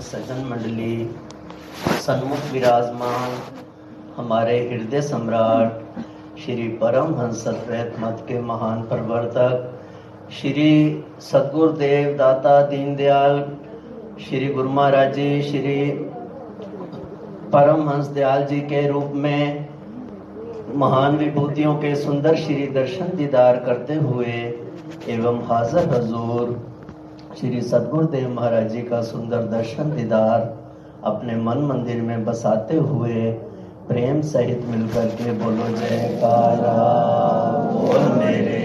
सज्जन मंडली, सन्मुख विराजमान, हमारे हृदय सम्राट, श्री परम हंस अद्वैत मत के महान प्रवर्तक, श्री सदगुरुदेव दाता दीनदयाल, श्री गुरु महाराज जी, श्री परम हंस दयाल जी के रूप में, महान विभूतियों के सुंदर श्री दर्शन दीदार करते हुए एवं हाजर हजूर श्री सदगुरुदेव महाराज जी का सुंदर दर्शन दीदार अपने मन मंदिर में बसाते हुए प्रेम सहित मिलकर के बोलो जय कारा बोल मेरे।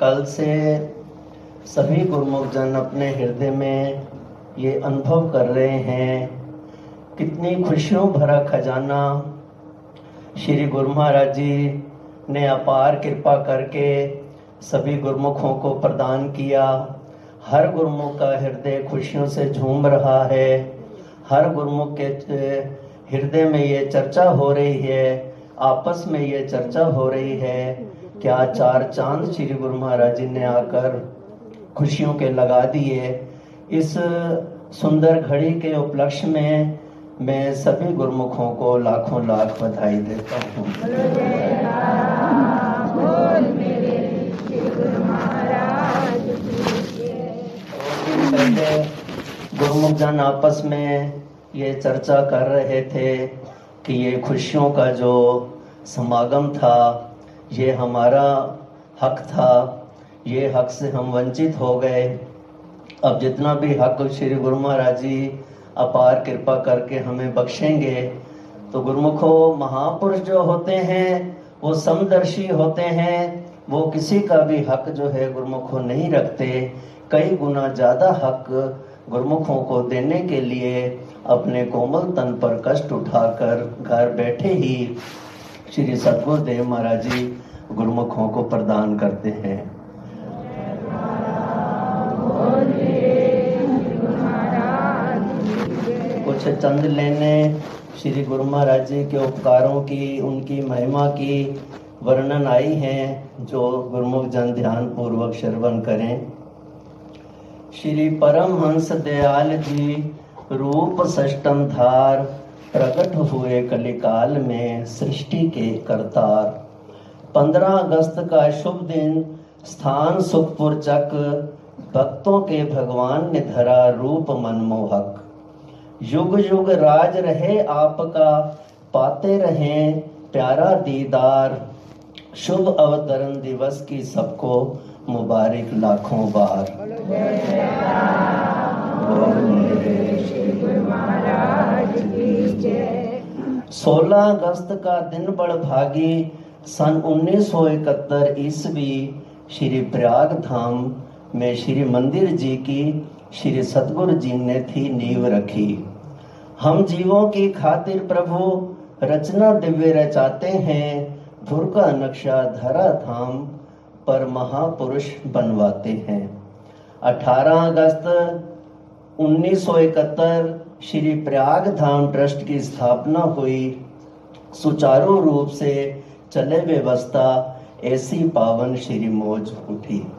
कल से सभी गुरुमुख जन अपने हृदय में ये अनुभव कर रहे हैं, कितनी खुशियों भरा खजाना श्री गुरु महाराज जी ने अपार कृपा करके सभी गुरमुखों को प्रदान किया। हर गुरमुख का हृदय खुशियों से झूम रहा है। हर गुरमुख के हृदय में ये चर्चा हो रही है, आपस में ये चर्चा हो रही है, क्या चार चाँद श्री गुरु महाराज जी ने आकर खुशियों के लगा दिए। इस सुंदर घड़ी के उपलक्ष्य में मैं सभी गुरमुखों को लाखों लाख बधाई देता हूँ। गुरुमुख जन आपस में ये चर्चा कर रहे थे कि ये खुशियों का जो समागम था, ये हमारा हक था, ये हक से हम वंचित हो गए। अब जितना भी हक श्री गुरु महाराज जी अपार कृपा करके हमें बख्शेंगे तो गुरुमुखो, महापुरुष जो होते हैं वो समदर्शी होते हैं, वो किसी का भी हक जो है गुरुमुखो नहीं रखते। कई गुना ज़्यादा हक गुरमुखों को देने के लिए अपने कोमल तन पर कष्ट उठाकर घर बैठे ही श्री सतगुरुदेव महाराज जी गुरमुखों को प्रदान करते हैं। कुछ चंद लेने श्री गुरु महाराज जी के उपकारों की, उनकी महिमा की वर्णन आई हैं, जो गुरुमुख जन ध्यान पूर्वक श्रवण करें। श्री परमहंस दयाल जी रूप सष्टम धार, प्रकट हुए कलिकाल में सृष्टि के करतार। पंद्रह अगस्त का शुभ दिन, स्थान सुखपुर चक, भक्तों के भगवान ने धरा रूप मनमोहक। युग युग राज रहे आपका, पाते रहे प्यारा दीदार। शुभ अवतरण दिवस की सबको मुबारक लाखों बार। सोलह अगस्त का दिन बड़ भागी, सन 1971 ईस्वी, श्री प्रयाग धाम में श्री मंदिर जी की श्री सतगुरु जी ने थी नींव रखी। हम जीवों की खातिर प्रभु, रचना दिव्य रचाते हैं धुर का नक्शा धरा धाम पर महापुरुष बनवाते हैं। 18 अगस्त 1971 श्री प्रयाग धाम ट्रस्ट की स्थापना हुई। सुचारू रूप से चले व्यवस्था, ऐसी पावन श्री मौज उठी।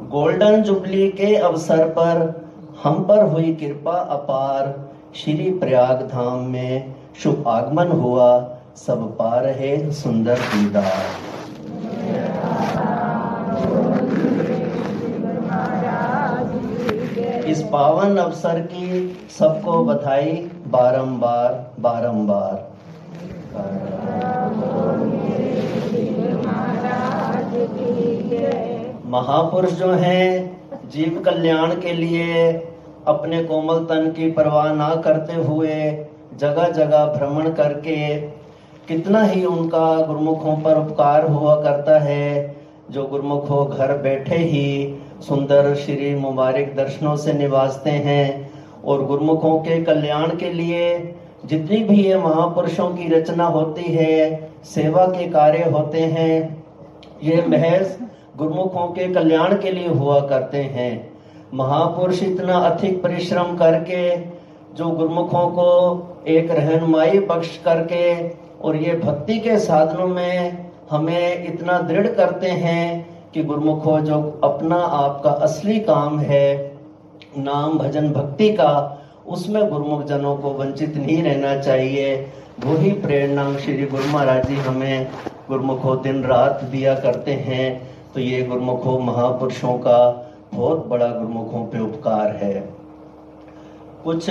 गोल्डन जुबली के अवसर पर हम पर हुई कृपा अपार। श्री प्रयाग धाम में शुभ आगमन हुआ। सब पा रहे सुंदर दीदार। इस पावन अवसर की सबको बधाई बारंबार बारंबार। महापुरुष जो हैं, जीव कल्याण के लिए अपने कोमल तन की परवाह ना करते हुए जगह जगह भ्रमण करके कितना ही उनका गुरुमुखों पर उपकार हुआ करता है, जो गुरुमुखों घर बैठे ही सुंदर श्री मुबारक दर्शनों से निवासते हैं और गुरुमुखों के कल्याण के लिए जितनी भी ये महापुरुषों की रचना होती है, सेवा के कार्य होते हैं, ये महज गुरुमुखों के कल्याण के लिए हुआ करते हैं। महापुरुष इतना अधिक परिश्रम करके, जो गुरुमुखों को एक रहनुमाई बख्श करके और ये भक्ति के साधनों में हमें इतना दृढ़ करते हैं कि गुरुमुखो, जो अपना आपका असली काम है, नाम भजन भक्ति का, उसमें गुरुमुख जनों को वंचित नहीं रहना चाहिए। वही प्रेरणा श्री गुरु महाराज जी हमें गुरुमुखो दिन रात दिया करते हैं। तो ये गुरुमुखो, महापुरुषों का बहुत बड़ा गुरुमुखों पे उपकार है। कुछ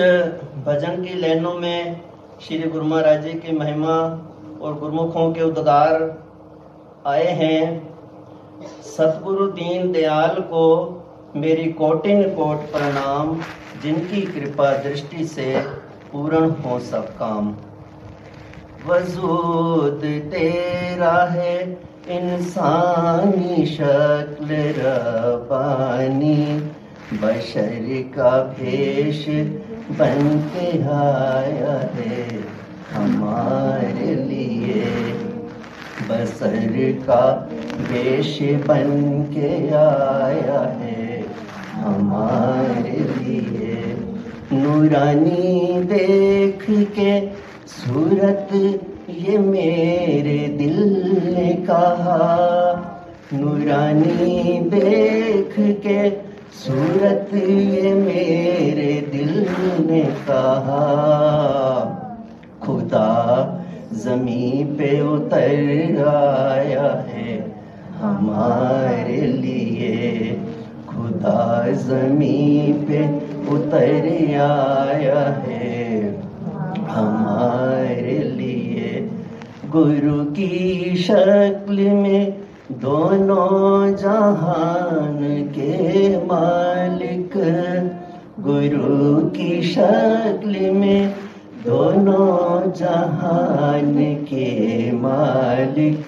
भजन की लाइनों में श्री गुरु महाराज जी की महिमा और गुरुमुखों के उद्गार आए हैं। सतगुरु दीन दयाल को मेरी कोटिन कोट प्रणाम, जिनकी कृपा दृष्टि से पूर्ण हो सब काम। वजूद तेरा है इंसानी शक्ल रबानी बशर का भेष बन के आया है हमारे लिए। बसर का भेष बन के आया है हमारे लिए। नूरानी देख के सूरत ये मेरे दिल ने कहा, नूरानी देख के सूरत ये मेरे दिल ने कहा। खुदा जमी पे उतर आया है हमारे लिए। खुदा जमी पे उतर आया है गुरु की शक्ल में दोनों जहान के मालिक। गुरु की शक्ल में दोनों जहान के मालिक।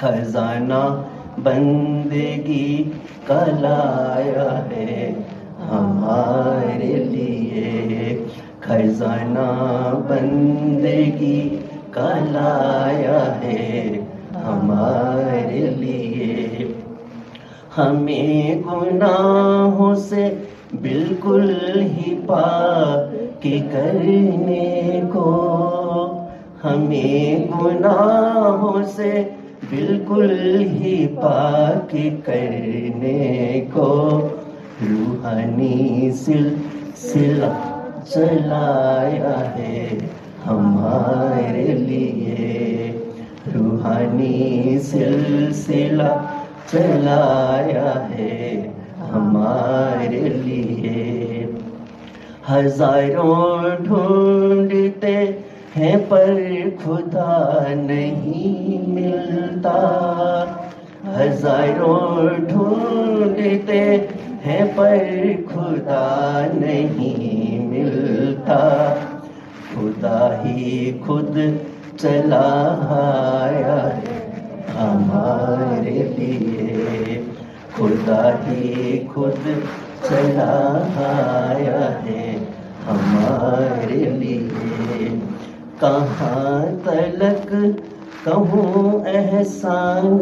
खजाना बंदगी कलाया है हमारे लिए। खजाना बंदगी कलाया है हमारे लिए। हमें गुनाहों से बिल्कुल ही पा के करने को, हमें गुनाहों से बिल्कुल ही पाक करने को, रूहानी सिलसिला चलाया है। हमारे लिए रूहानी सिलसिला चलाया है हमारे लिए। हज़ारों ढूंढते हैं पर खुदा नहीं मिलता। हज़ारों ढूंढते हैं पर खुदा नहीं मिलता। खुदा ही खुद चला आया है हमारे लिए। खुदा ही खुद चला आया है हमारे लिए। कहाँ तलक कहूँ एहसान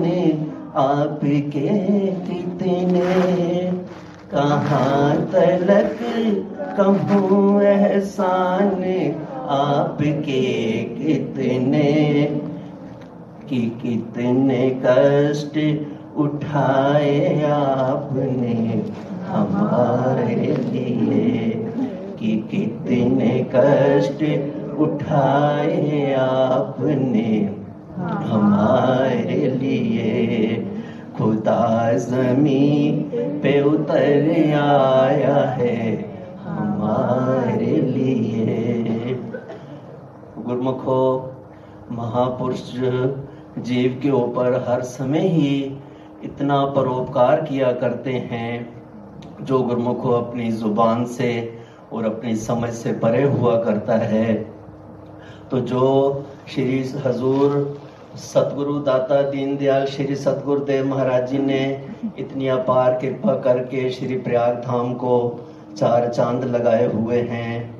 आपके कितने? कहाँ तलक कहूँ एहसान आपके कितने कि कितने कष्ट उठाए आपने हमारे लिए? कि कितने कष्ट उठाए आपने हमारे लिए? खुदा जमी पे उतर आया है, हमारे गुरमुखो, महापुरुष जीव के ऊपर हर समय ही इतना परोपकार किया करते हैं, जो गुरमुखो अपनी ज़ुबान से और अपनी समझ से परे हुआ करता है। तो जो श्री हजूर सतगुरु दाता दीनदयाल श्री सतगुरु देव महाराज जी ने इतनी अपार कृपा करके श्री प्रयाग धाम को चार चाँद लगाए हुए हैं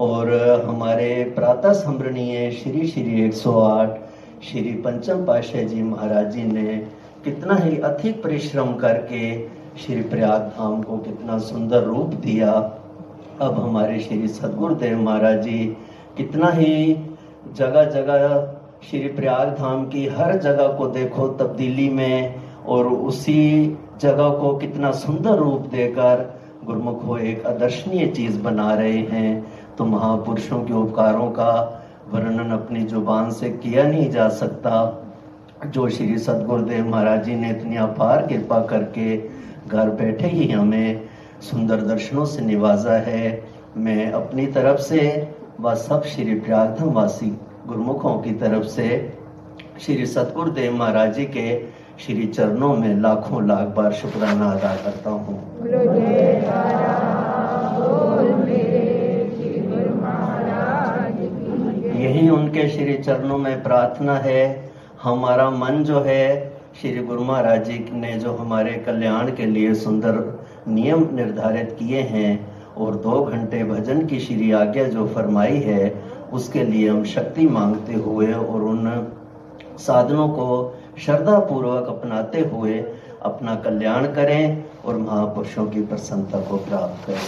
और हमारे प्रातः स्मरणीय श्री श्री 108 श्री पंचम पाशाह जी महाराज जी ने कितना ही अधिक परिश्रम करके श्री प्रयाग धाम को कितना सुंदर रूप दिया। अब हमारे श्री सदगुरुदेव महाराज जी कितना ही जगह जगह श्री प्रयाग धाम की हर जगह को देखो तब्दीली में और उसी जगह को कितना सुंदर रूप देकर गुरुमुख को एक आदर्शनीय चीज़ बना रहे हैं। तो महापुरुषों के उपकारों का वर्णन अपनी ज़ुबान से किया नहीं जा सकता। जो श्री सदगुरुदेव महाराज जी ने इतनी अपार कृपा करके घर बैठे ही हमें सुंदर दर्शनों से निवाजा है, मैं अपनी तरफ़ से व सब श्री प्रयागधाम वासी गुरुमुखों की तरफ़ से श्री सतगुरुदेव महाराज जी के श्री चरणों में लाखों लाख बार शुक्राना अदा करता हूँ। उनके श्री चरणों में प्रार्थना है। हमारा मन जो है, श्री गुरु महाराज जी ने जो हमारे कल्याण के लिए सुंदर नियम निर्धारित किए हैं और दो घंटे भजन की श्री आज्ञा जो फरमाई है, उसके लिए हम शक्ति मांगते हुए और उन साधनों को श्रद्धा पूर्वक अपनाते हुए अपना कल्याण करें और महापुरुषों की प्रसन्नता को प्राप्त करें।